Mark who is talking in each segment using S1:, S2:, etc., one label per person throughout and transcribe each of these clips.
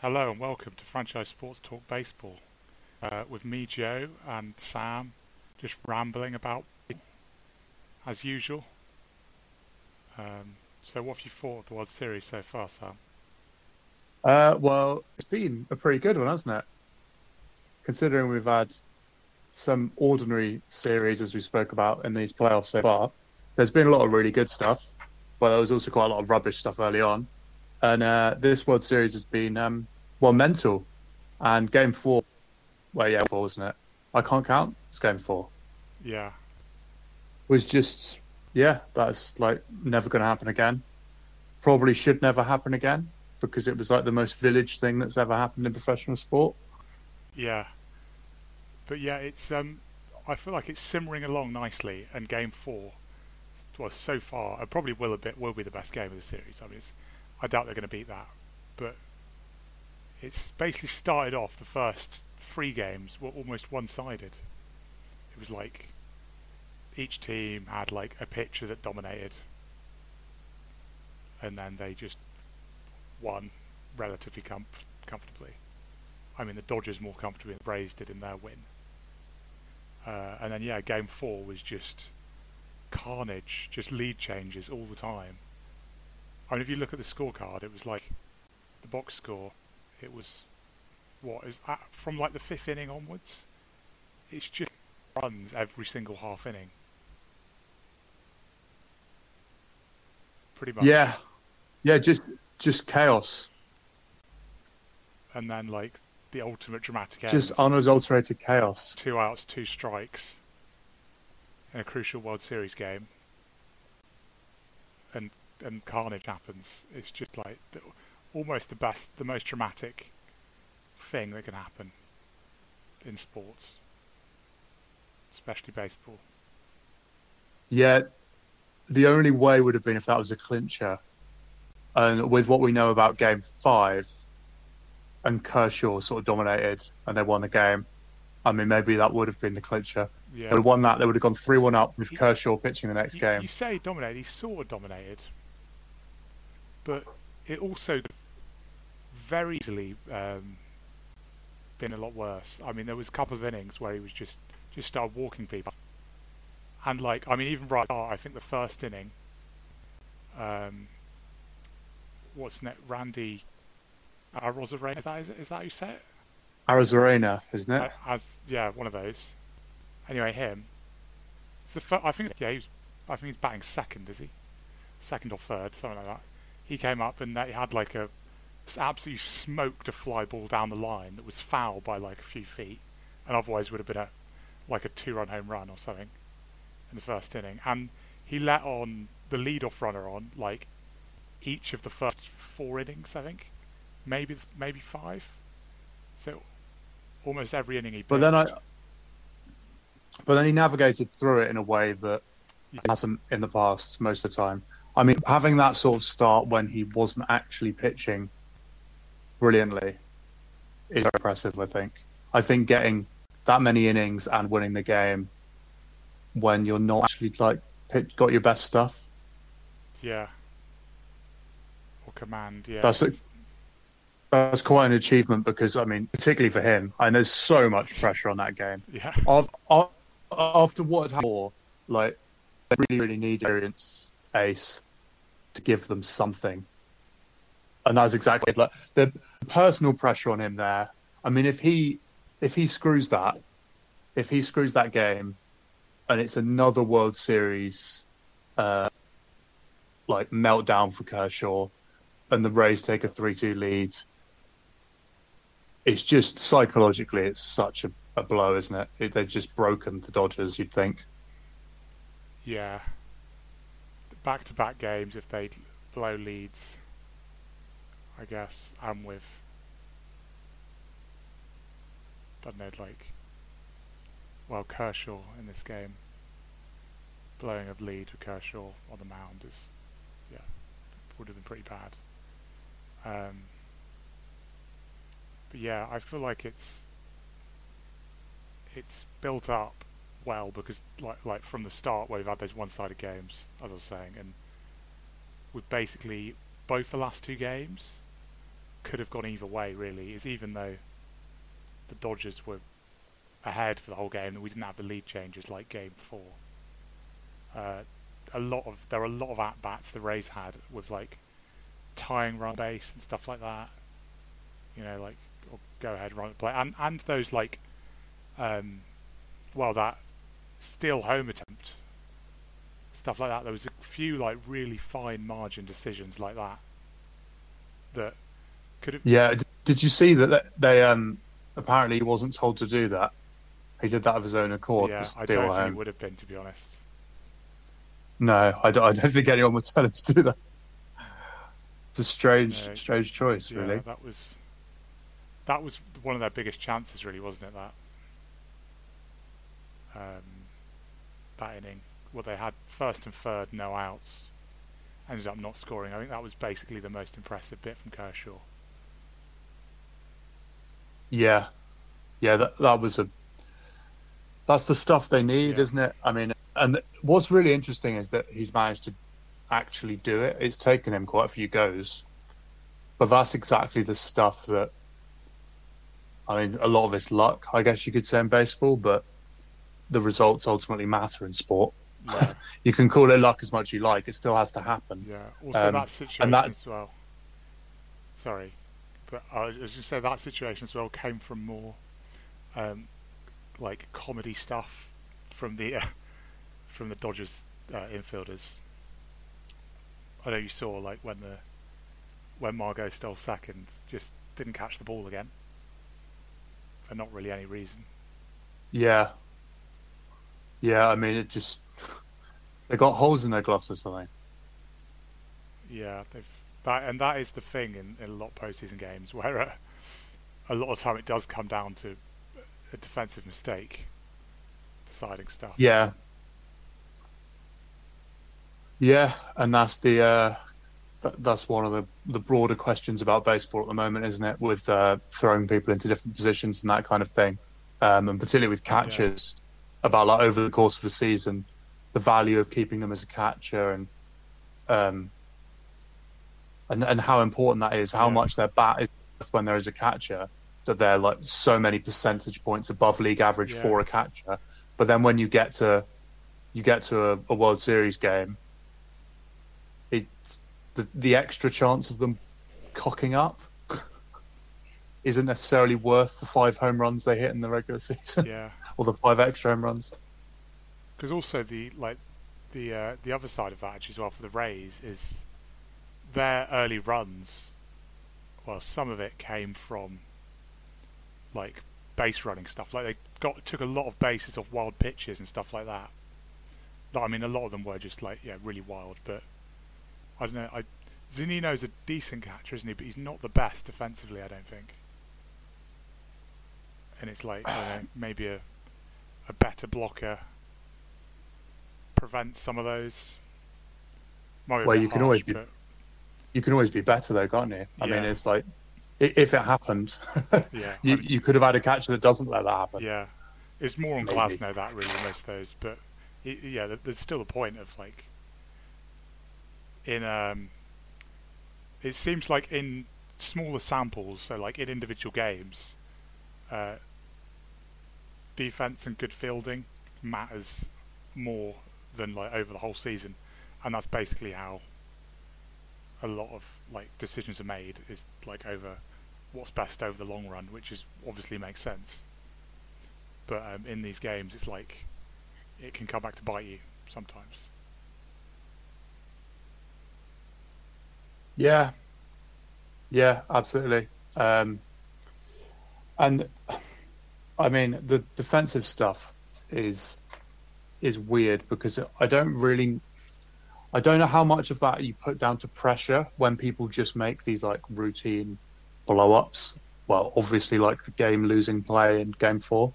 S1: Hello and welcome to Franchise Sports Talk Baseball uh, with me, Joe, and Sam, just rambling about as usual. Um, so, what have you thought of the World Series so far, Sam?
S2: Uh, well, it's been a pretty good one, hasn't it? Considering we've had some ordinary series, as we spoke about in these playoffs so far, there's been a lot of really good stuff, but there was also quite a lot of rubbish stuff early on. And uh, this World Series has been, um, well, mental. And game four, well, yeah, four, wasn't it? I can't count. It's game four.
S1: Yeah.
S2: Was just, yeah, that's like never going to happen again. Probably should never happen again because it was like the most village thing that's ever happened in professional sport.
S1: Yeah. But yeah, it's um, I feel like it's simmering along nicely, and game four, well, so far, it probably will a bit will be the best game of the series. I mean, it's, I doubt they're going to beat that, but it's basically started off the first three games were almost one-sided. It was like each team had like a pitcher that dominated, and then they just won relatively com- comfortably. I mean, the Dodgers more comfortably than the Braves did in their win. Uh, and then yeah, game four was just carnage, just lead changes all the time. I mean, if you look at the scorecard, it was like the box score. It was what is at, from like the fifth inning onwards. It's just runs every single half inning. Pretty much.
S2: Yeah, yeah, just just chaos,
S1: And then like the ultimate dramatic end.
S2: just unadulterated chaos.
S1: two outs, two strikes in a crucial World Series game, and carnage happens. It's just like the, almost the best, the most dramatic thing that can happen in sports, especially baseball.
S2: Yeah, the only way would have been if that was a clincher. And with what we know about Game Five, and Kershaw sort of dominated and they won the game. I mean, maybe that would have been the clincher.
S1: Yeah.
S2: They would have won that. They would have gone three-one up with
S1: You-
S2: Kershaw pitching the next
S1: you,
S2: game.
S1: you say dominated, he sort of dominated, but it also very easily um, been a lot worse. I mean, there was a couple of innings where he was just just started walking people, and like I mean, even right, start, I think the first inning, um, what's next, Randy Arozarena, is that is, is that you say it?
S2: Arizona, isn't it?
S1: Uh, as yeah, one of those. Anyway, him. It's the fir- I think yeah, he was, I think he's batting second, is he? Second or third, something like that. He came up and he had like a absolutely smoked a fly ball down the line that was foul by like a few feet, and otherwise would have been a like a two-run home run or something in the first inning. And he let on the lead-off runner on like each of the first four innings, I think, maybe maybe five. So almost every inning he.
S2: But then I, but then he navigated through it in a way that
S1: Yeah.
S2: hasn't in the past most of the time. I mean, having that sort of start when he wasn't actually pitching brilliantly is impressive. I think. I think getting that many innings and winning the game when you're not actually like pitch, got your best stuff.
S1: Yeah. Or command, yeah.
S2: That's
S1: it's-
S2: That's quite an achievement because I mean, particularly for him, and there's so much pressure on that game.
S1: yeah.
S2: Af- af- After what had happened, like they really, really need experience ace to give them something, and that's exactly like the personal pressure on him there. I mean, if he if he screws that, if he screws that game, and it's another World Series uh, like meltdown for Kershaw, and the Rays take a three-two lead. It's just psychologically, it's such a, a blow, isn't it? it? They've just broken the Dodgers. You'd think.
S1: Yeah. Back to back games if they blow leads, I guess, and with. I don't know, like. Well, Kershaw in this game. Blowing a lead with Kershaw on the mound is. Yeah, would have been pretty bad. Um, but yeah, I feel like it's. It's built up well because like like from the start we've had those one-sided games, as I was saying, and with basically both the last two games, could have gone either way. Really, is even though the Dodgers were ahead for the whole game, we didn't have the lead changes like Game Four. Uh, a lot of there are a lot of at bats the Rays had with like tying run base and stuff like that. You know, like go ahead run play and and those like, um, well that steal home attempt stuff like that. There was a few like really fine margin decisions like that that could have.
S2: Yeah, did you see that they um apparently he wasn't told to do that? He did that of his own accord.
S1: yeah, I don't think
S2: home.
S1: it would have been to be honest.
S2: No, I don't, I don't think anyone would tell him to do that. It's a strange,
S1: No,
S2: strange choice,
S1: Yeah,
S2: really.
S1: that was that was one of their biggest chances, really, wasn't it? That um, that inning, well, they had first and third, no outs, ended up not scoring. I think that was basically the most impressive bit from Kershaw.
S2: Yeah, yeah, that that was a. That's the stuff they need,
S1: Yeah.
S2: isn't it? I mean, and what's really interesting is that he's managed to actually do it. It's taken him quite a few goes, but that's exactly the stuff that. I mean, a lot of it's luck, I guess you could say in baseball, but the results ultimately matter in sport.
S1: Yeah,
S2: You can call it luck as much as you like; it still has to happen.
S1: yeah. Also,
S2: Um,
S1: that situation
S2: that-
S1: as well. Sorry, but I was just say that situation as well came from more, um, like comedy stuff from the uh, from the Dodgers uh, infielders. I know you saw like when the when Margot stole second, just didn't catch the ball again for not really any reason.
S2: Yeah. Yeah, I mean, it just they got holes in their gloves or something.
S1: Yeah, they've that, and that is the thing in, in a lot of postseason games where uh, a lot of time it does come down to a defensive mistake deciding stuff.
S2: Yeah. Yeah, and that's the uh, th- that's one of the the broader questions about baseball at the moment, isn't it? With uh, throwing people into different positions and that kind of thing, um, and particularly with catchers, about like over the course of a season, the value of keeping them as a catcher and um, and and how important that is, how
S1: Yeah.
S2: much their bat is worth when there is a catcher, that they're like so many percentage points above league average
S1: Yeah.
S2: for a catcher. But then when you get to you get to a, a World Series game, it's the the extra chance of them cocking up isn't necessarily worth the five home runs they hit in the regular season
S1: yeah.
S2: Or the five extra home runs.
S1: Because also the like the uh, the other side of that actually as well for the Rays is their early runs. Well, some of it came from like base running stuff. Like they got took a lot of bases off wild pitches and stuff like that. Like, I mean, a lot of them were just like yeah, really wild. But I don't know. I Zunino's a decent catcher, isn't he? But he's not the best defensively. I don't think. And it's like know, maybe a a better blocker prevents some of those.
S2: Well, you can always be-
S1: but
S2: You can always be better though, can't you? I mean, it's like if it happened,
S1: yeah,
S2: you
S1: I mean,
S2: you could have had a catcher that doesn't let that happen.
S1: yeah. It's more on
S2: Maybe.
S1: Glasnow that really than most of those, but yeah, there's still a point of like in um. It seems like in smaller samples, so like in individual games, uh, defense and good fielding matters more than like over the whole season, and that's basically how a lot of like decisions are made is like over what's best over the long run, which is obviously makes sense. But um, in these games, it's like it can come back to bite you sometimes.
S2: Yeah, yeah, absolutely. Um, and I mean, the defensive stuff is is weird because I don't really, I don't know how much of that you put down to pressure when people just make these like routine blow ups. Well, obviously, like the game losing play in game four.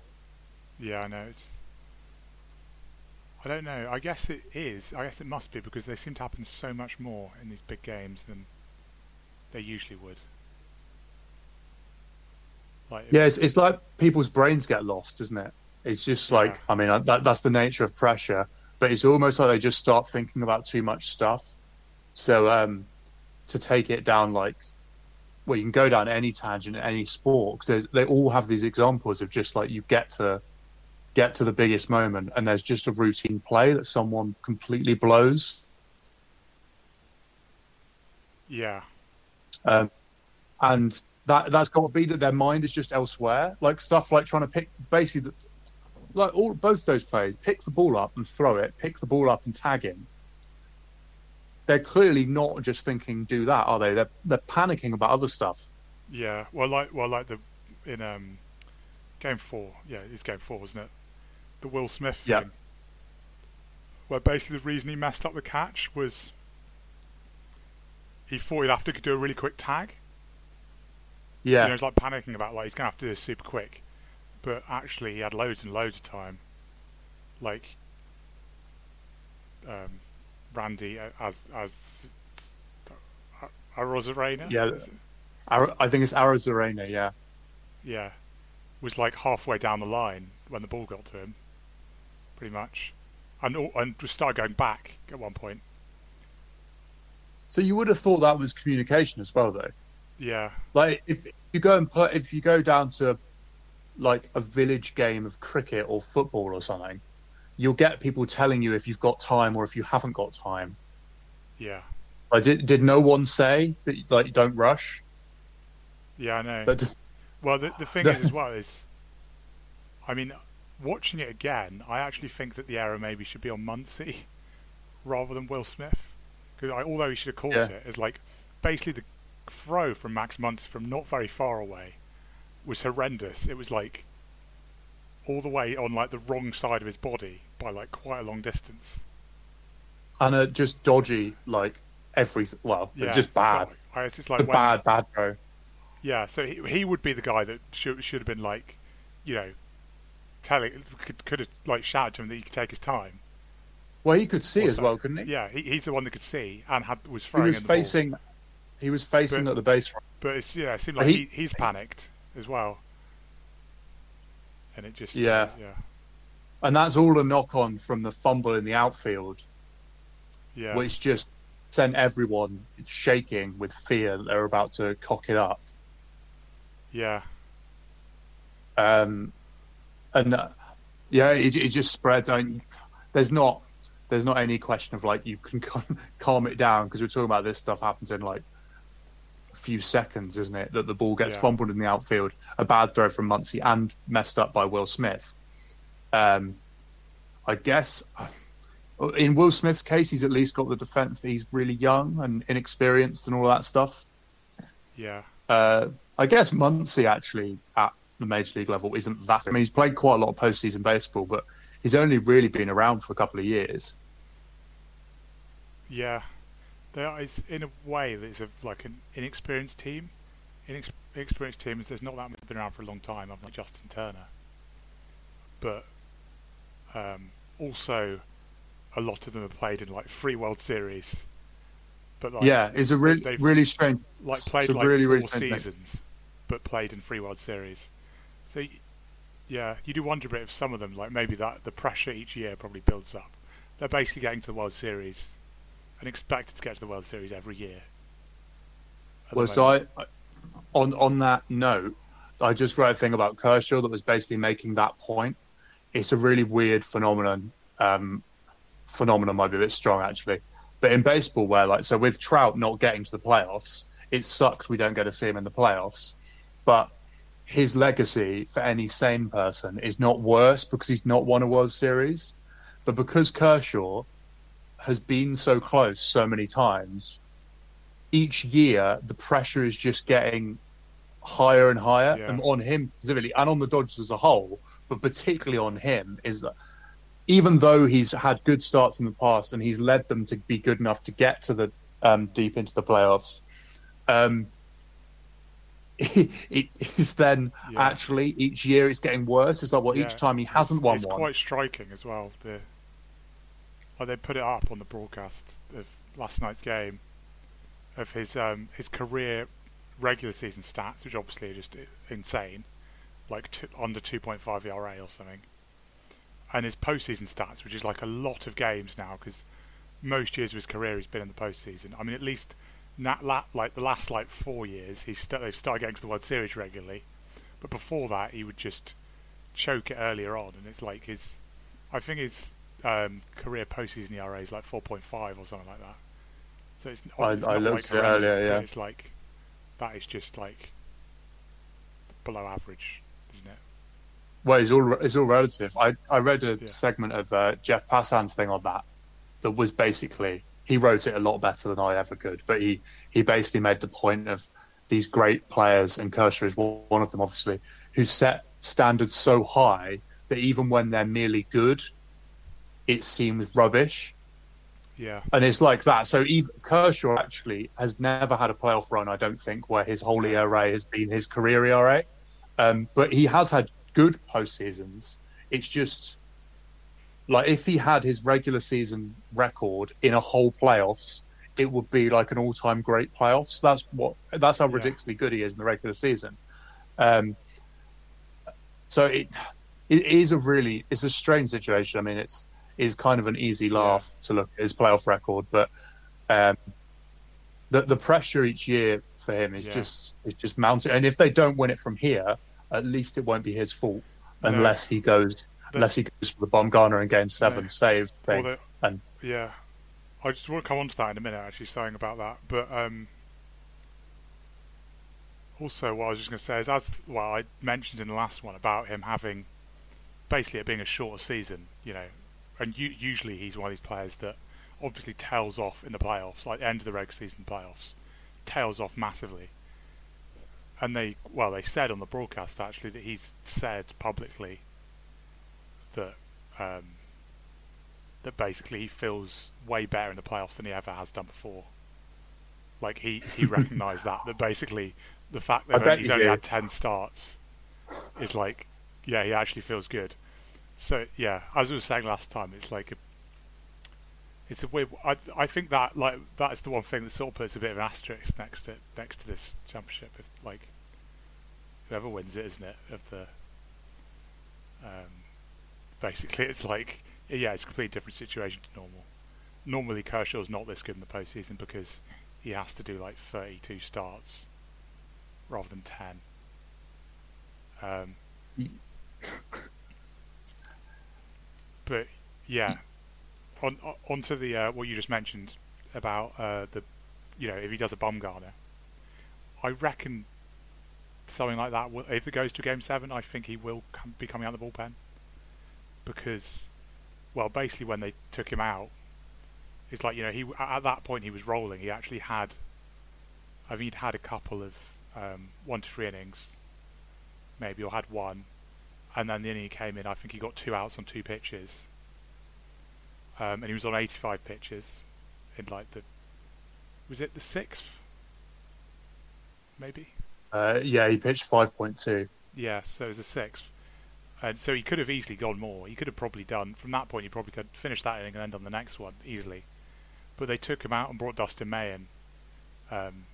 S1: Yeah, I know. It's. I don't know. I guess it is. I guess it must be because they seem to happen so much more in these big games than they usually would. Like,
S2: Yeah, it's, it's like people's brains get lost, isn't it? It's just like,
S1: Yeah.
S2: I mean, that, that's the nature of pressure, but it's almost like they just start thinking about too much stuff. So, um, to take it down like well, you can go down any tangent, any sport, because they all have these examples of just like you get to get to the biggest moment, and there's just a routine play that someone completely blows.
S1: Yeah.
S2: Um, and that that's got to be that their mind is just elsewhere. Like stuff like trying to pick basically, the, like all both those players pick the ball up and throw it, pick the ball up and tag him. They're clearly not just thinking do that, are they? They're they're panicking about other stuff.
S1: Yeah. Well, like well, like the in um game four. Yeah, it's game four, wasn't it? The Will Smith
S2: Yeah.
S1: thing. Where basically the reason he messed up the catch was he thought he'd have to do a really quick tag.
S2: Yeah,
S1: You know, like panicking about like he's gonna have to do this super quick, but actually he had loads and loads of time. Like um, Randy uh, as as uh, Arozarena.
S2: Yeah. Ar- I think it's Arizona. Yeah,
S1: yeah, was like halfway down the line when the ball got to him, pretty much, and and just started going back at one point.
S2: so you would have thought that was communication as well, though.
S1: Yeah,
S2: Like if you go and put if you go down to a, like a village game of cricket or football or something, you'll get people telling you if you've got time or if you haven't got time.
S1: yeah,
S2: Like, did did no one say that like don't rush?
S1: yeah. I know.
S2: But
S1: Well, the the thing is as well is, I mean, watching it again, I actually think that the error maybe should be on Muncy rather than Will Smith, because although he should have caught
S2: Yeah.
S1: it, it's like basically the throw from Max Muncy from not very far away was horrendous. It was like all the way on like the wrong side of his body by like quite a long distance.
S2: and uh, just dodgy like everything. Well,
S1: Yeah,
S2: just bad.
S1: So, it's just like when,
S2: bad bad throw.
S1: Yeah, so he he would be the guy that should should have been like, you know, telling could could have like shouted to him that he could take his time.
S2: Well, he could see as well, couldn't he?
S1: Yeah, he, he's the one that could see and had was
S2: he was
S1: in the ball.
S2: He was facing
S1: But-
S2: at the base.
S1: But it's yeah, it seemed like
S2: he-
S1: he, he's panicked as well. And it just uh,
S2: Yeah.
S1: yeah
S2: And that's all a knock on from the fumble in the outfield,
S1: yeah
S2: which just sent everyone shaking with fear that they're about to cock it up.
S1: yeah
S2: Um, and uh, yeah, it, it just spreads. I mean, there's not there's not any question of like you can cal- calm it down because we're talking about this stuff happens in like few seconds, isn't it? That the ball gets
S1: Yeah.
S2: fumbled in the outfield, a bad throw from Muncy, and messed up by Will Smith. Um, I guess uh, in Will Smith's case, he's at least got the defense that he's really young and inexperienced and all that stuff.
S1: yeah
S2: Uh, I guess Muncy actually at the major league level isn't that. I mean, he's played quite a lot of postseason baseball, but he's only really been around for a couple of years.
S1: yeah. There is in a way that it's a, like an inexperienced team. Inex- inexperienced teams. There's not that many been around for a long time. Other than Justin Turner, but um, also a lot of them have played in like three World Series. But like,
S2: yeah, it's a really, really strange.
S1: like
S2: it's
S1: played like
S2: really,
S1: four
S2: really strange thing.
S1: seasons, but played in three World Series. So, yeah, you do wonder a bit if some of them, like maybe that the pressure each year probably builds up. They're basically getting to the World Series and expected to get to the World Series every year.
S2: Well, so. I, I- on on that note, I just wrote a thing about Kershaw that was basically making that point. It's a really weird phenomenon. Um, phenomenon might be a bit strong actually, but in baseball, where like so with Trout not getting to the playoffs, it sucks we don't get to see him in the playoffs. But his legacy for any sane person is not worse because he's not won a World Series, but because Kershaw has been so close so many times, each year the pressure is just getting higher and higher,
S1: Yeah.
S2: and on him specifically, and on the Dodgers as a whole, but particularly on him, is that even though he's had good starts in the past and he's led them to be good enough to get to the um, deep into the playoffs, um, it is then
S1: Yeah.
S2: actually each year it's getting worse. It's like well,
S1: Yeah,
S2: each time he hasn't
S1: it's,
S2: won
S1: it's
S2: one.
S1: quite striking as well. The like they put it up on the broadcast of last night's game of his um, his career regular season stats, which obviously are just insane, like t- under 2.5 ERA or something, and his postseason stats, which is like a lot of games now because most years of his career he's been in the postseason. I mean, at least Nat, la, like the last like four years, he's st- they've started getting to the World Series regularly, but before that, he would just choke it earlier on, and it's like his, I think his um, career postseason ERA is like 4.5 or something like that. So it's,
S2: I-
S1: it's
S2: I
S1: not
S2: looked
S1: like
S2: it earlier, yeah.
S1: It's like that is just like below average, isn't it?
S2: Well, it's all it's all relative. I I read a
S1: Yeah.
S2: segment of uh, Jeff Passan's thing on that that was basically he wrote it a lot better than I ever could, but he he basically made the point of these great players, and Kershaw is one of them, obviously, who set standards so high that even when they're merely good, it seems rubbish.
S1: Yeah,
S2: And it's like that. So even Kershaw actually has never had a playoff run, I don't think, where his whole ERA has been his career ERA. Um, but he has had good postseasons. It's just like if he had his regular season record in a whole playoffs, it would be like an all-time great playoffs. That's what. That's how
S1: Yeah.
S2: ridiculously good he is in the regular season. Um, so it it is a really it's a strange situation. I mean, it's is kind of an easy laugh to look at his playoff record, but um, the the pressure each year for him is
S1: Yeah.
S2: just is just mounting. And if they don't win it from here, at least it won't be his fault
S1: No.
S2: unless he goes
S1: The-
S2: unless he goes for the Bumgarner in Game Seven
S1: No.
S2: save
S1: Or
S2: thing.
S1: the-
S2: and
S1: yeah. I just want to come on to that in a minute. Actually, saying about that, but um, also what I was just going to say is, as well, I mentioned in the last one about him having basically it being a shorter season, you know, and u- usually he's one of these players that obviously tails off in the playoffs, like the end of the regular season playoffs, tails off massively. And they, well, they said on the broadcast actually that he's said publicly that um, that basically he feels way better in the playoffs than he ever has done before. Like he, he recognised that that basically the fact that he's only had ten starts is like, yeah, he actually feels good. So yeah, as I was saying last time, it's like a, it's a weird. I I think that like that is the one thing that sort of puts a bit of an asterisk next to next to this championship. If like whoever wins it, isn't it? Of the um, basically, it's like yeah, it's a completely different situation to normal. Normally, Kershaw's not this good in the postseason because he has to do like 32 starts rather than 10. Um, but yeah, on on- onto the uh, what you just mentioned about uh, the, you know, if he does a Bumgarner, I reckon something like that. Will, if it goes to Game Seven, I think he will come, be coming out of the bullpen because, well, basically when they took him out, it's like you know he at that point he was rolling. He actually had, I think he'd had a couple of um, one to three innings, maybe or had one, and then the inning he came in, I think he got two outs on two pitches. Um, and he was on 85 pitches in like the, was it the sixth? Maybe.
S2: uh, yeah, he pitched five point two.
S1: Yeah, so it was a sixth. And so he could have easily gone more. He could have probably done, from that point, he probably could finish that inning and end on the next one easily. But they took him out and brought Dustin May in. Um,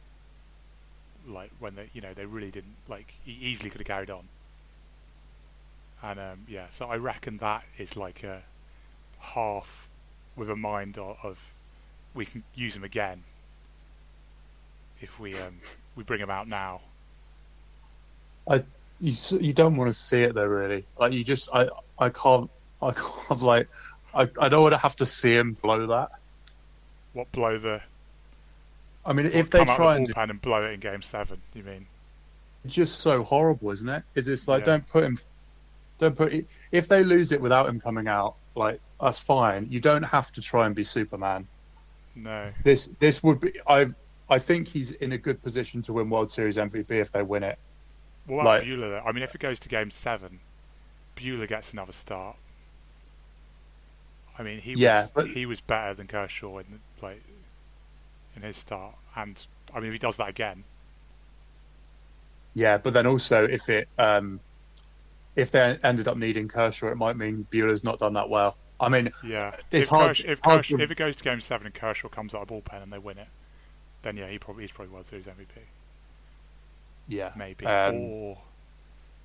S1: like when they, you know, they really didn't, like, he easily could have carried on. And um, yeah, so I reckon that is like a half with a mind of, of we can use him again if we um, we bring him out now.
S2: I You you don't want to see it though, really. Like you just I I can't I can't like I I don't want to have to see him blow that.
S1: What blow the
S2: I mean, if they try
S1: out
S2: and do,
S1: and blow it in game seven? You mean?
S2: it's just so horrible, isn't it? Is it's like
S1: Yeah.
S2: don't put him, don't put it, if they lose it without him coming out, like that's fine. You don't have to try and be Superman.
S1: No.
S2: This this would be I I think he's in a good position to win World Series MVP if they win it.
S1: Well,
S2: Like-
S1: Buehler? Though? I mean, if it goes to game seven, Buehler gets another start. I mean, he
S2: Yeah,
S1: was
S2: but-
S1: he was better than Kershaw in the, like in his start, and I mean, if he does that again,
S2: Yeah, but then also if it um if they ended up needing Kershaw, it might mean Buehler's not done that well. I mean,
S1: yeah.
S2: It's
S1: if
S2: hard-
S1: Kersh- if,
S2: hard
S1: Kershaw,
S2: to-
S1: if it goes to game seven and Kershaw comes out of bullpen and they win it, then yeah, he probably he's probably World Series MVP,
S2: yeah,
S1: maybe,
S2: um,
S1: or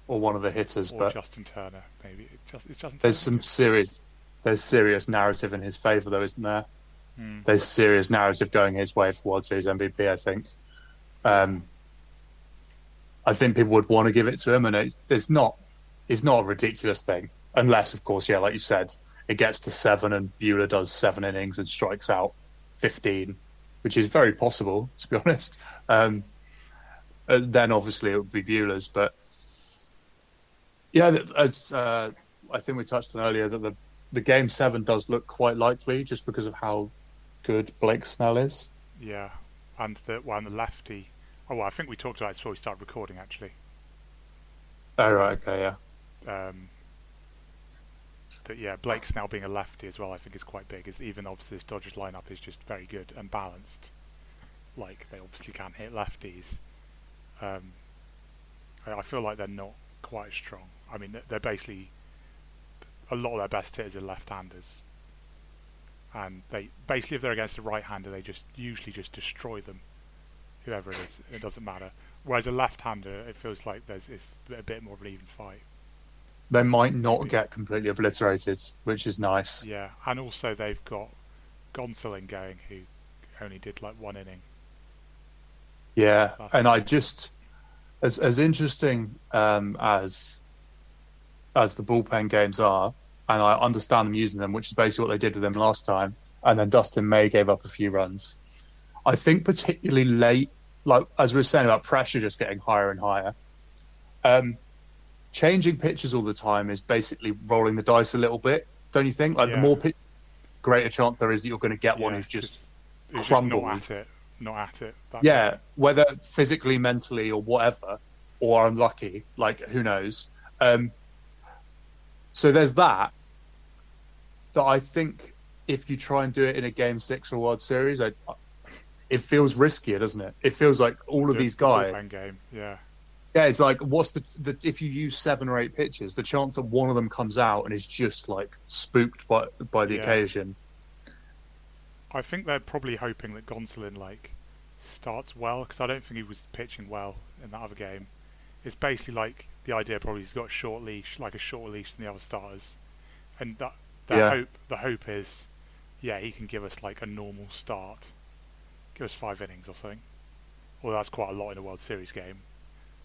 S2: or one of the hitters,
S1: or
S2: but
S1: Justin Turner, maybe. It just it's Justin
S2: there's
S1: Turner.
S2: some serious there's serious narrative in his favour though, isn't there?
S1: Mm.
S2: there's serious narrative going his way for World Series MVP. I think. Um, I think people would want to give it to him, and it, it's not. It's not a ridiculous thing, unless, of course, yeah, like you said, it gets to seven and Buehler does seven innings and strikes out fifteen, which is very possible, to be honest. Um, uh, then obviously it would be Buehler's, but yeah, as uh, I think we touched on earlier, that the the game seven does look quite likely just because of how good Blake Snell is.
S1: Yeah, and the well, and the lefty. Oh, well, I think we talked about it before we started recording. Actually,
S2: Oh right, okay, yeah.
S1: Um, that yeah, Blake Snell being a lefty as well, I think is quite big. Is even obviously this Dodgers lineup is just very good and balanced. Like they obviously can hit lefties. Um, I, I feel like they're not quite strong. I mean, they're basically a lot of their best hitters are left-handers, and they basically if they're against a right-hander, they just usually just destroy them, whoever it is. It doesn't matter. Whereas a left-hander, it feels like there's it's a bit more of an even fight.
S2: They might not get completely obliterated, which is nice.
S1: Yeah, and also they've got Gonsolin going, who only did like one inning.
S2: Yeah,
S1: Last
S2: and I just as as interesting um, as as the bullpen games are, and I understand them using them, which is basically what they did with them last time. And then Dustin May gave up a few runs. I think particularly late, like as we were saying about pressure just getting higher and higher. Um, changing pitches all the time is basically rolling the dice a little bit, don't you think? Like
S1: Yeah.
S2: the more pitch, greater chance there is that you're going to get one who's just
S1: just
S2: crumbled.
S1: not at it, not at it.
S2: yeah, whether physically, mentally, or whatever, or unlucky, like who knows. Um, so there's that. That I think if you try and do it in a game six or World Series, I, it feels riskier, doesn't it? It feels like all of
S1: The-
S2: these guys.
S1: game. Yeah,
S2: Yeah, it's like what's the, the if you use seven or eight pitches, the chance that one of them comes out and is just like spooked by by the
S1: Yeah.
S2: occasion.
S1: I think they're probably hoping that Gonsolin like starts well because I don't think he was pitching well in that other game. It's basically like the idea probably he's got a short leash, like a shorter leash than the other starters, and that the
S2: Yeah.
S1: hope the hope is, yeah, he can give us like a normal start, give us five innings or something. Well, that's quite a lot in a World Series game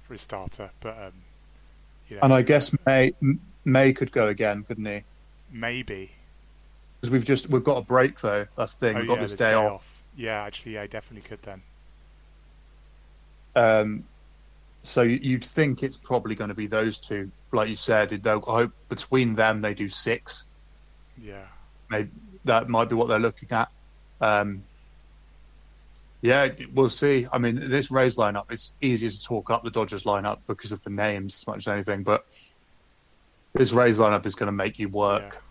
S1: for a starter, but um, you know,
S2: And I guess May May could go again, couldn't he?
S1: maybe
S2: Because we've just we've got a break though. That's the thing.
S1: oh
S2: we've got
S1: yeah,
S2: this
S1: there's
S2: day off.
S1: Yeah, actually, yeah, he definitely could then.
S2: Um, so you- you'd think it's probably going to be those two, like you said. They'll I hope between them they do six.
S1: Yeah.
S2: Maybe that might be what they're looking at. Um, yeah, we'll see. I mean, this Rays lineup, it's easier to talk up the Dodgers lineup because of the names as much as anything. But this Rays lineup is going to make you work.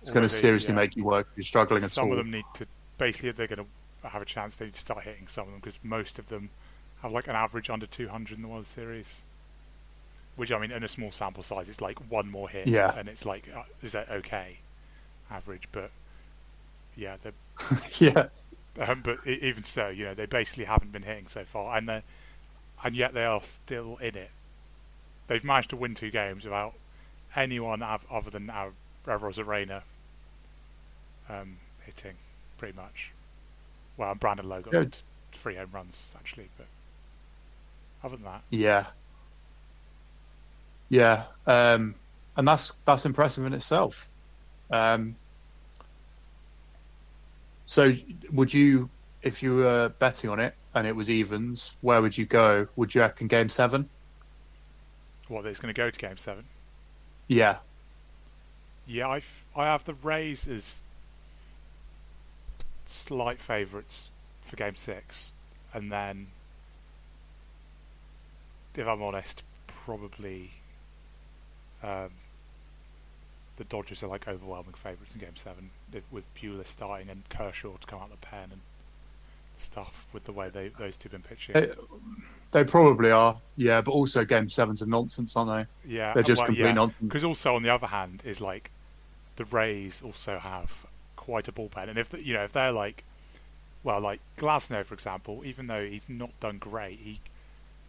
S2: It's going to seriously
S1: yeah.
S2: make you work if you're struggling at
S1: some
S2: all.
S1: of them need to basically if they're going to have a chance they need to start hitting some of them because most of them have like an average under 200 in the World Series which I mean in a small sample size it's like one more hit
S2: Yeah.
S1: and it's like uh, is that okay average but yeah
S2: yeah,
S1: um, but even so, you know, they basically haven't been hitting so far, and they and yet they are still in it. They've managed to win two games without anyone other than our Arozarena um, hitting, pretty much. Well, and Brandon Lowe got
S2: Good.
S1: three home runs actually, but other than that,
S2: yeah, yeah, um, and that's that's impressive in itself. Um, so, would you, if you were betting on it and it was evens, where would you go? Would you reckon Game Seven?
S1: what it's going to go to Game Seven.
S2: Yeah,
S1: Yeah, I, f- I have the Rays as slight favourites for Game Six, and then, if I'm honest, probably um, the Dodgers are like overwhelming favourites in Game Seven with Buehler starting and Kershaw to come out of the pen and stuff with the way they those two have been pitching.
S2: they, they probably are. Yeah, but also Game Sevens are nonsense, aren't they?
S1: yeah,
S2: they? They're just
S1: well,
S2: complete
S1: yeah.
S2: nonsense.
S1: Because also on the other hand is like the Rays also have quite a bullpen, and if the, you know if they're like, well, like Glasnow for example, even though he's not done great, he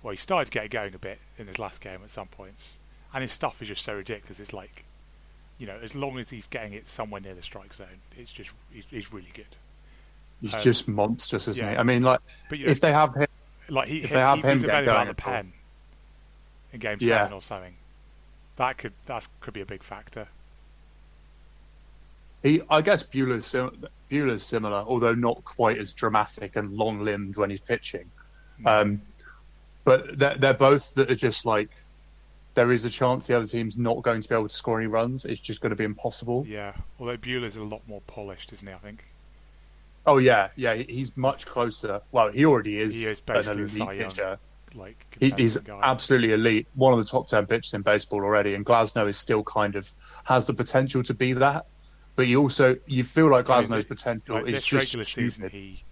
S1: well he started to get it going a bit in his last game at some points, and his stuff is just so ridiculous. It's like, you know, as long as he's getting it somewhere near the strike zone, it's just he's, he's really good.
S2: He's
S1: Um,
S2: just monstrous, isn't he? I mean, like
S1: But you know,
S2: if they have him,
S1: like he,
S2: if they have
S1: he
S2: him get
S1: available on the pen in game
S2: Yeah.
S1: seven or something. That could that could be a big factor.
S2: he I guess Buehler's sim- Buehler's similar, although not quite as dramatic and long-limbed when he's pitching. Um, but they're, they're both that are just like there is a chance the other team's not going to be able to score any runs. It's just going to be impossible.
S1: Yeah, although Buehler's a lot more polished, isn't he? I think.
S2: Oh yeah, yeah. He's much closer. Well, he already is.
S1: He is
S2: an
S1: basically
S2: elite pitcher.
S1: Like
S2: He, he's absolutely elite. One of the top ten pitchers in baseball already, and Glasnow is still kind of has the potential to be that. But you also you feel like
S1: I mean,
S2: Glasnow's potential
S1: like
S2: is
S1: this
S2: just
S1: regular
S2: stupid.
S1: season, he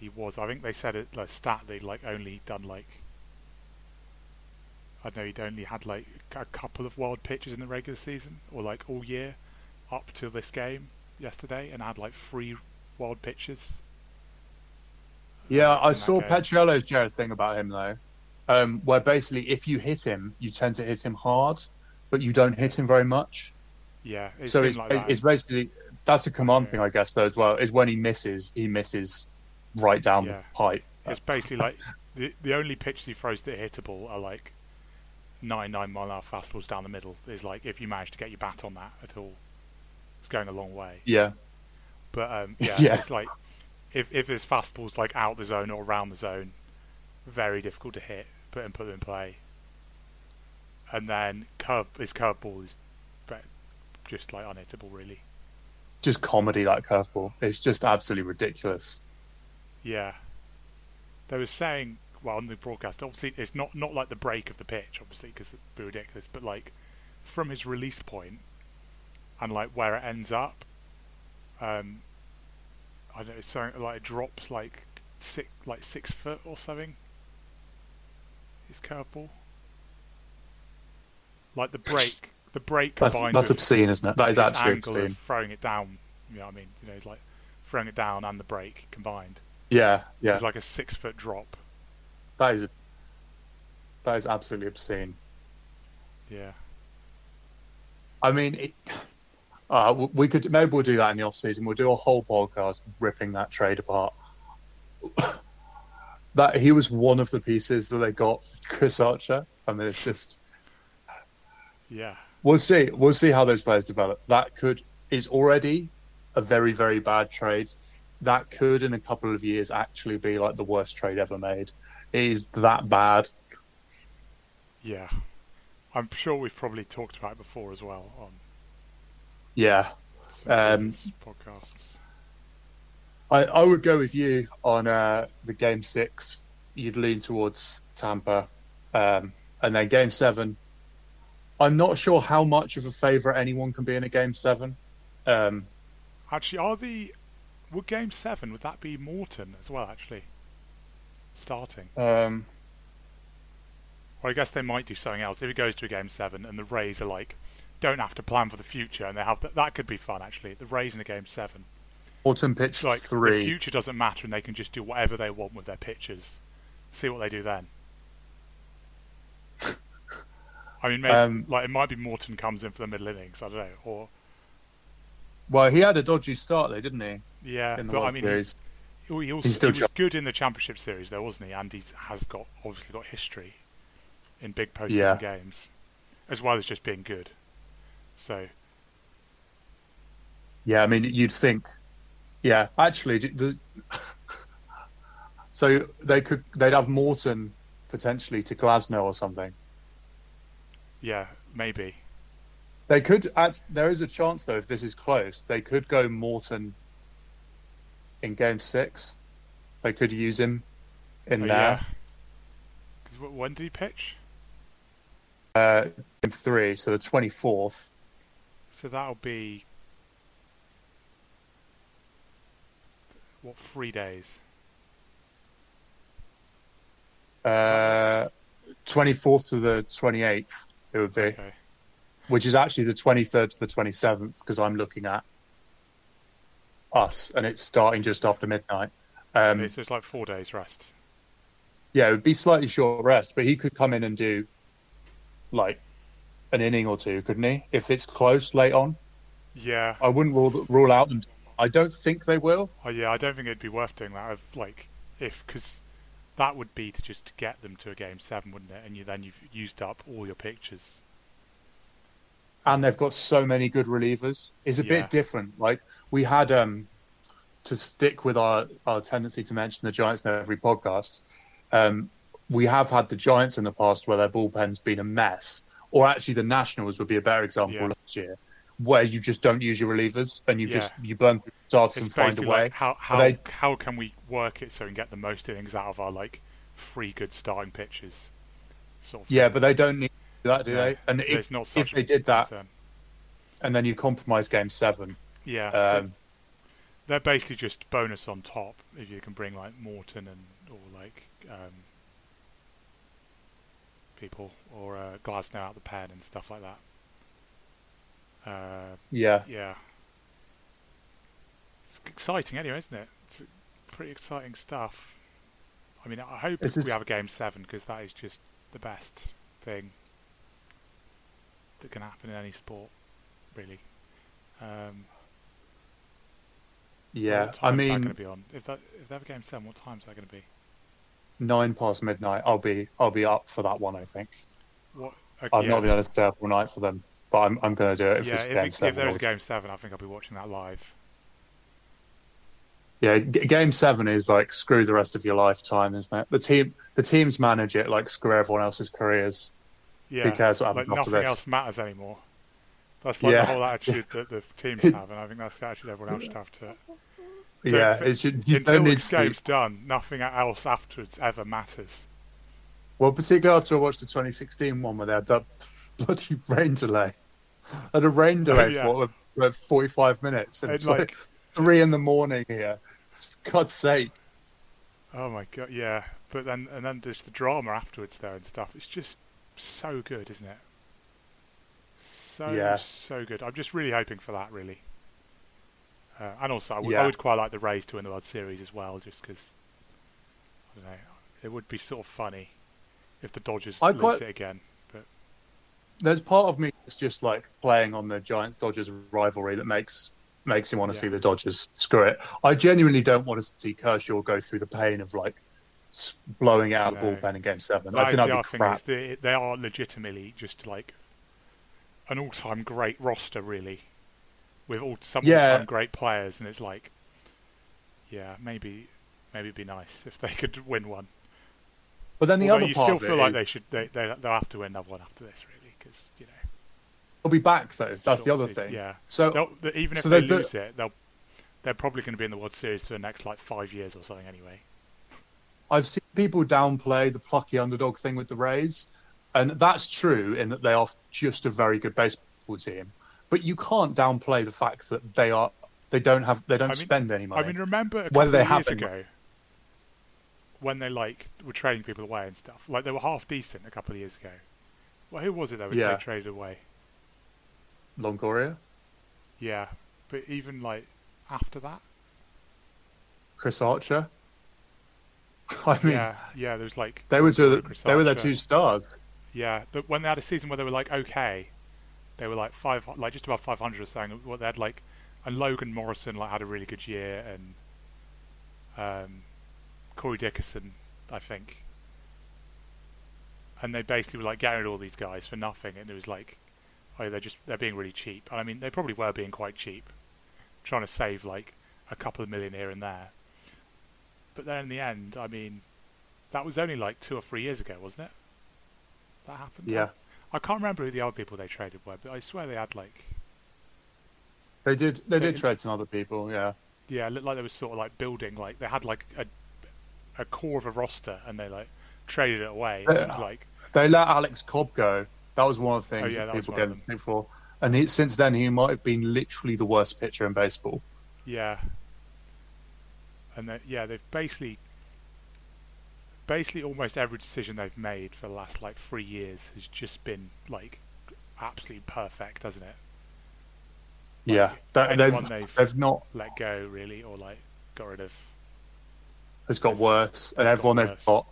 S1: he was. I think they said it like stat they'd like only done like I know he'd only had like a couple of wild pitches in the regular season or like all year up to this game yesterday, and had like three wild pitches.
S2: Yeah, I saw
S1: game.
S2: Petriello's Jared thing about him though, um, where basically if you hit him, you tend to hit him hard, but you don't hit him very much.
S1: Yeah, it
S2: so it's,
S1: like that.
S2: it's basically that's a command
S1: Yeah.
S2: thing, I guess, though as well. Is when he misses, he misses right down
S1: Yeah.
S2: the pipe.
S1: It's basically like the the only pitches he throws that are hittable are like 99 mile an hour fastballs down the middle. Is like if you manage to get your bat on that at all, it's going a long way.
S2: Yeah,
S1: But um, yeah,
S2: Yeah.
S1: it's like if if his fastball's like out the zone or around the zone, very difficult to hit, put and put them in play. And then curve his curveball is just like unhittable, really.
S2: just comedy that curveball. It's just absolutely ridiculous.
S1: Yeah. They were saying, well, on the broadcast, obviously it's not not like the break of the pitch, obviously, because it'd be ridiculous, but like from his release point and like where it ends up, um, I don't know, so like it drops like six like six foot or something. His curveball, like the break, the break
S2: That's
S1: combined
S2: that's obscene, isn't it? That is actually
S1: angle
S2: obscene.
S1: of throwing it down. You know what I mean? You know, it's like throwing it down and the break combined.
S2: Yeah, yeah.
S1: It's like a six foot drop.
S2: That is that is absolutely obscene.
S1: Yeah.
S2: I mean, it, uh, we could maybe we'll do that in the off season. We'll do a whole podcast ripping that trade apart. that he was one of the pieces that they got Chris Archer. I mean, it's just
S1: Yeah.
S2: we'll see. We'll see how those players develop. That could is already a very very bad trade. That could in a couple of years actually be like the worst trade ever made. Is that bad.
S1: Yeah. I'm sure we've probably talked about it before as well on
S2: Yeah. Um,
S1: podcasts.
S2: I, I would go with you on uh, the game six. You'd lean towards Tampa, um, and then game seven. I'm not sure how much of a favourite anyone can be in a game seven. Um,
S1: Actually, are the would game seven would that be Morton as well? Actually, starting.
S2: um,
S1: Or I guess they might do something else if it goes to a game seven and the Rays are like don't have to plan for the future and they have that. That could be fun actually. The Rays in a game seven,
S2: Autumn pitch
S1: like the future doesn't matter and they can just do whatever they want with their pitches. See what they do then. I mean, maybe
S2: Um,
S1: like it might be Morton comes in for the middle innings. I don't know, or
S2: Well, he had a dodgy start though, didn't he?
S1: yeah, but I mean, he,
S2: Series.
S1: he, also,
S2: He's still
S1: he good in the championship series, though, wasn't he? And he has got obviously got history in big postseason
S2: Yeah.
S1: games, as well as just being good. So
S2: Yeah, I mean, you'd think. Yeah, actually, the, so they could they'd have Morton potentially to Glasnow or something.
S1: yeah, maybe.
S2: They could. Act, there is a chance though, if this is close, they could go Morton in Game Six. They could use him in
S1: Oh,
S2: there.
S1: yeah. when did he pitch?
S2: Uh, game three, so the twenty fourth.
S1: So that'll be what three days?
S2: Uh, twenty fourth to the twenty eighth. It would be,
S1: Okay.
S2: which is actually the twenty third to the twenty seventh, because I'm looking at us, and it's starting just after midnight. Um,
S1: so it's like four days rest.
S2: yeah, it would be slightly short rest, but he could come in and do like an inning or two, couldn't he? If it's close late on,
S1: Yeah,
S2: I wouldn't rule rule out them. I don't think they will.
S1: Oh yeah, I don't think it'd be worth doing that. Of like, if because that would be to just get them to a game seven, wouldn't it? And you then you've used up all your pictures.
S2: and they've got so many good relievers. It's a
S1: Yeah.
S2: bit different. Like we had um to stick with our, our tendency to mention the Giants in every podcast. Um, we have had the Giants in the past where their bullpen's been a mess, or actually the Nationals would be a better example
S1: Yeah.
S2: last year, where you just don't use your relievers and you
S1: Yeah.
S2: just you burn through starts
S1: It's
S2: and find a way.
S1: like how how
S2: they-
S1: how can we work it so we can get the most innings out of our like three good starting pitches. Sort of
S2: Yeah,
S1: thing.
S2: but they don't need that, do
S1: No,
S2: they? And if,
S1: not
S2: if they did that,
S1: concern.
S2: and then you compromise game seven,
S1: Yeah,
S2: Um,
S1: they're basically just bonus on top if you can bring like Morton and or like um, people or uh, Glasnow out the pen and stuff like that. Uh,
S2: yeah,
S1: yeah, it's exciting anyway, isn't it? It's pretty exciting stuff. I mean, I hope
S2: This
S1: we have a game seven because that is just the best thing that can happen in any sport, really. Um,
S2: yeah.
S1: what
S2: I
S1: time's that
S2: mean,
S1: going to be on? If that if they have a game seven, what time's that going to be?
S2: nine past midnight. I'll be I'll be up for that one. I think.
S1: What? Okay,
S2: I've
S1: yeah.
S2: not been able to stay up all night for them, but I'm I'm going to do it if
S1: yeah,
S2: it's
S1: if,
S2: game
S1: it-
S2: seven.
S1: if there's game seven, I think I'll be watching that live.
S2: Yeah, g- game seven is like screw the rest of your lifetime, isn't it? The team the teams manage it like screw everyone else's careers.
S1: Yeah, who
S2: cares what
S1: like
S2: happens after
S1: nothing
S2: this?
S1: else matters anymore. That's like
S2: Yeah.
S1: the whole attitude that the teams have, and I think that's the attitude everyone else should have to it. Don't
S2: yeah,
S1: thi-
S2: it's you, you
S1: Until
S2: don't need
S1: this
S2: sleep.
S1: game's done, nothing else afterwards ever matters.
S2: Well, particularly after I watched the 2016 one where they had that bloody rain delay. and a rain oh, delay
S1: Oh, yeah.
S2: for what, 45 minutes, and it's like,
S1: like,
S2: three in the morning here. For God's sake.
S1: oh my god, yeah. But then and then there's the drama afterwards there and stuff. It's just so good, isn't it? So
S2: Yeah.
S1: so good. I'm just really hoping for that, really. Uh, and also, I would-
S2: Yeah.
S1: I would quite like the Rays to win the World Series as well, just because I don't know. It would be sort of funny if the Dodgers
S2: I
S1: lose
S2: quite-
S1: it again.
S2: But there's part of me that's just like playing on the Giants Dodgers rivalry that makes makes you want to
S1: Yeah.
S2: see the Dodgers screw it. I genuinely don't want to see Kershaw go through the pain of like blowing it out of the
S1: No.
S2: bullpen in Game Seven.
S1: That
S2: I think
S1: the
S2: that'd be crap.
S1: is they, they are legitimately just like an all-time great roster, really, with all some
S2: Yeah.
S1: all-time great players, and it's like, yeah, maybe maybe it'd be nice if they could win one.
S2: But then the
S1: Although
S2: other
S1: you
S2: part
S1: still feel like
S2: is-
S1: they should they, they they'll have to win another one after this, really, because you know
S2: they'll be back though. That's the other thing.
S1: Yeah,
S2: So
S1: They'll- even if
S2: so
S1: they
S2: there's the-
S1: lose it, they'll they're probably going to be in the World Series for the next like five years or something anyway.
S2: I've seen people downplay the plucky underdog thing with the Rays, and that's true in that they are just a very good baseball team. But you can't downplay the fact that they are they don't have they don't
S1: I mean-
S2: spend any money.
S1: I mean, remember a
S2: Whether
S1: couple
S2: they
S1: of
S2: have
S1: ago when they like were trading people away and stuff. Like they were half decent a couple of years ago. Well, who was it that
S2: Yeah.
S1: they traded away?
S2: Longoria,
S1: Yeah, but even like after that,
S2: Chris Archer. I mean,
S1: yeah, yeah, there was like
S2: they were two, they were their two stars.
S1: Yeah, but when they had a season where they were like okay, they were like five, like just above five hundred or something. What they had like, and Logan Morrison like had a really good year, and um, Corey Dickerson, I think. And they basically were like getting all these guys for nothing, and it was like, oh, they're just they're being really cheap. And I mean, they probably were being quite cheap, trying to save like a couple of million here and there. But then in the end, I mean, that was only like two or three years ago, wasn't it? That happened.
S2: Yeah,
S1: I can't remember who the other people they traded were, but I swear they had like
S2: they did. They
S1: They-
S2: did trade some other people. Yeah,
S1: yeah, it looked like they were sort of like building like they had like a a core of a roster and they like traded it away. And it was like
S2: they let Alex Cobb go. That was one of the oh, things
S1: Oh, yeah,
S2: that people gave
S1: them.
S2: him for. And he, since then, he might have been literally the worst pitcher in baseball.
S1: yeah, and they, yeah, they've basically basically almost every decision they've made for the last like three years has just been like absolutely perfect, hasn't it? Like,
S2: yeah, That- they've,
S1: they've
S2: they've not.
S1: let go really, or like got rid of.
S2: It's got
S1: It's-
S2: worse, and
S1: got
S2: everyone they've got,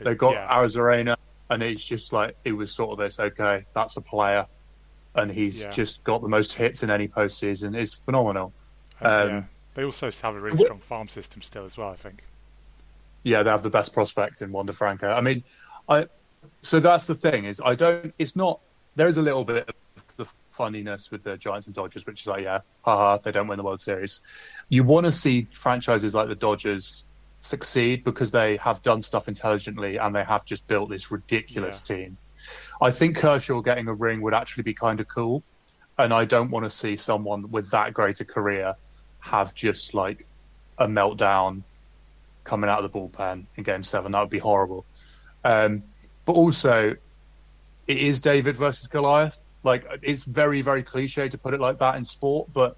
S2: they've got
S1: yeah,
S2: Arozarena, and it's just like it was sort of this. Okay, that's a player, and he's
S1: Yeah.
S2: just got the most hits in any postseason. It's phenomenal. Um,
S1: yeah, they also have a really strong farm system still as well. I think.
S2: Yeah, they have the best prospect in Wander Franco. I mean, I so that's the thing is I don't. It's not. There is a little bit of the funniness with the Giants and Dodgers, which is like, yeah, haha, they don't win the World Series. You want to see franchises like the Dodgers succeed because they have done stuff intelligently and they have just built this ridiculous team. I think Kershaw getting a ring would actually be kind of cool, and I don't want to see someone with that great a career have just like a meltdown coming out of the bullpen in Game Seven. That would be horrible. Um, but also, it is David versus Goliath. Like it's very, very cliche to put it like that in sport, but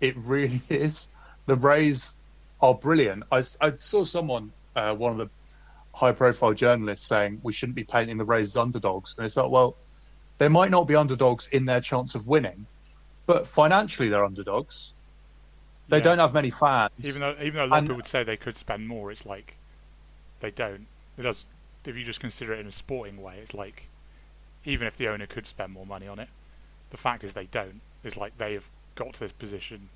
S2: it really is. The Rays are brilliant. I, I saw someone, uh, one of the high-profile journalists, saying we shouldn't be painting the Rays as underdogs, and it's like, well, they might not be underdogs in their chance of winning, but financially they're underdogs. They
S1: Yeah.
S2: don't have many fans.
S1: Even though even though a lot of people would say they could spend more, it's like they don't. It does. If you just consider it in a sporting way, it's like even if the owner could spend more money on it, the fact is they don't. It's like they have got to this position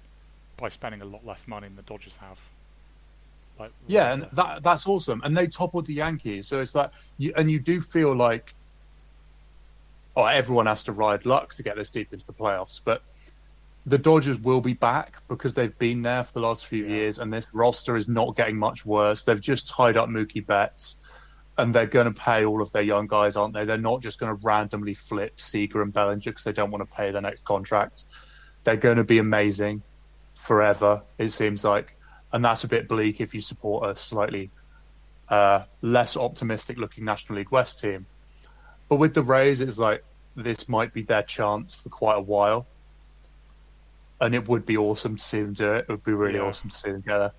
S1: by spending a lot less money than the Dodgers have. Like
S2: Yeah, and that that's awesome. And they toppled the Yankees, so it's like, you, and you do feel like, oh, everyone has to ride luck to get this deep into the playoffs, but the Dodgers will be back because they've been there for the last few
S1: Yeah.
S2: years, and this roster is not getting much worse. They've just tied up Mookie Betts, and they're going to pay all of their young guys, aren't they? They're not just going to randomly flip Seager and Bellinger because they don't want to pay their next contract. They're going to be amazing forever, it seems like. And that's a bit bleak if you support a slightly uh, less optimistic looking National League West team. But with the Rays, it's like this might be their chance for quite a while. And it would be awesome to see them do it. It would be really
S1: Yeah.
S2: awesome to see them together.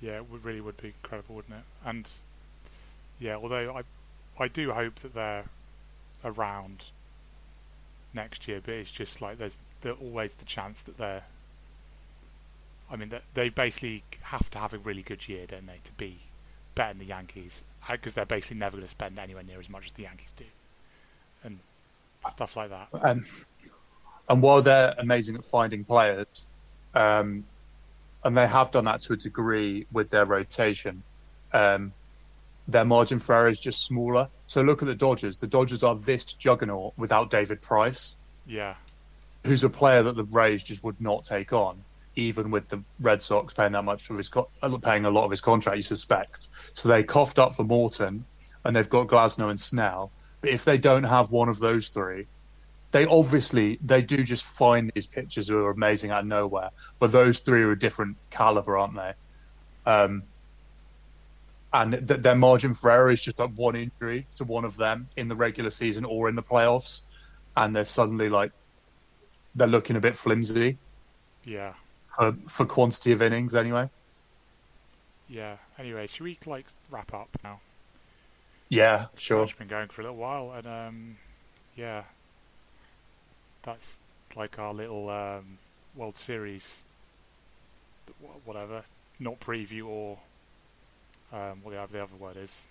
S1: Yeah, it would, really would be incredible, wouldn't it? And yeah, although I, I do hope that they're around next year, but it's just like there's there's always the chance that they're. I mean, that they basically have to have a really good year, don't they, to be better than the Yankees? Because they're basically never going to spend anywhere near as much as the Yankees do, and stuff like that.
S2: Um, and while they're amazing at finding players, um, and they have done that to a degree with their rotation, um, their margin for error is just smaller. So look at the Dodgers. The Dodgers are this juggernaut without David Price,
S1: Yeah,
S2: who's a player that the Rays just would not take on, even with the Red Sox paying that much of his co- uh, paying a lot of his contract. You suspect. So they coughed up for Morton, and they've got Glasnow and Snell. But if they don't have one of those three, they obviously they do just find these pictures who are amazing out of nowhere. But those three are a different caliber, aren't they? Um, and th- their margin for error is just like one injury to one of them in the regular season or in the playoffs, and they're suddenly like they're looking a bit flimsy
S1: yeah,
S2: for, for quantity of innings anyway.
S1: yeah. Anyway, should we like wrap up now?
S2: Yeah, sure.
S1: It's been going for a little while, and um, yeah, that's like our little um, World Series, whatever, not preview or um, what the other- word is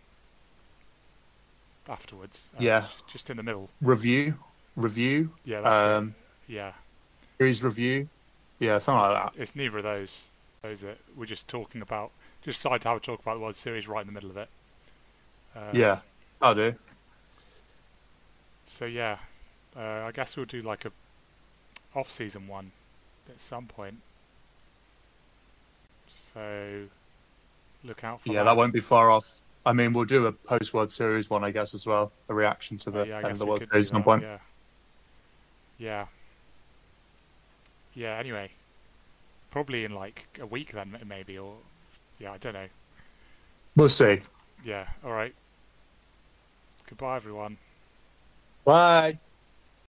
S1: afterwards. Uh,
S2: Yeah.
S1: just, just in the middle.
S2: Review, review,
S1: Yeah, that's
S2: um,
S1: it. Yeah,
S2: series review. Yeah, something like that.
S1: it's neither of those. Those that we're just talking about. Just decided to have a talk about the World Series right in the middle of it. Um,
S2: Yeah, I'll do.
S1: So yeah, uh, I guess we'll do like a off-season one at some point. So look out for
S2: Yeah,
S1: that.
S2: that won't be far off. I mean, we'll do a post World Series one, I guess, as well. A reaction to the
S1: Uh, yeah,
S2: end of the World Series at some point.
S1: Yeah. Yeah. Yeah. Anyway, probably in like a week then, maybe, or yeah, I don't know.
S2: We'll see.
S1: Yeah. All right. Goodbye, everyone.
S2: Bye.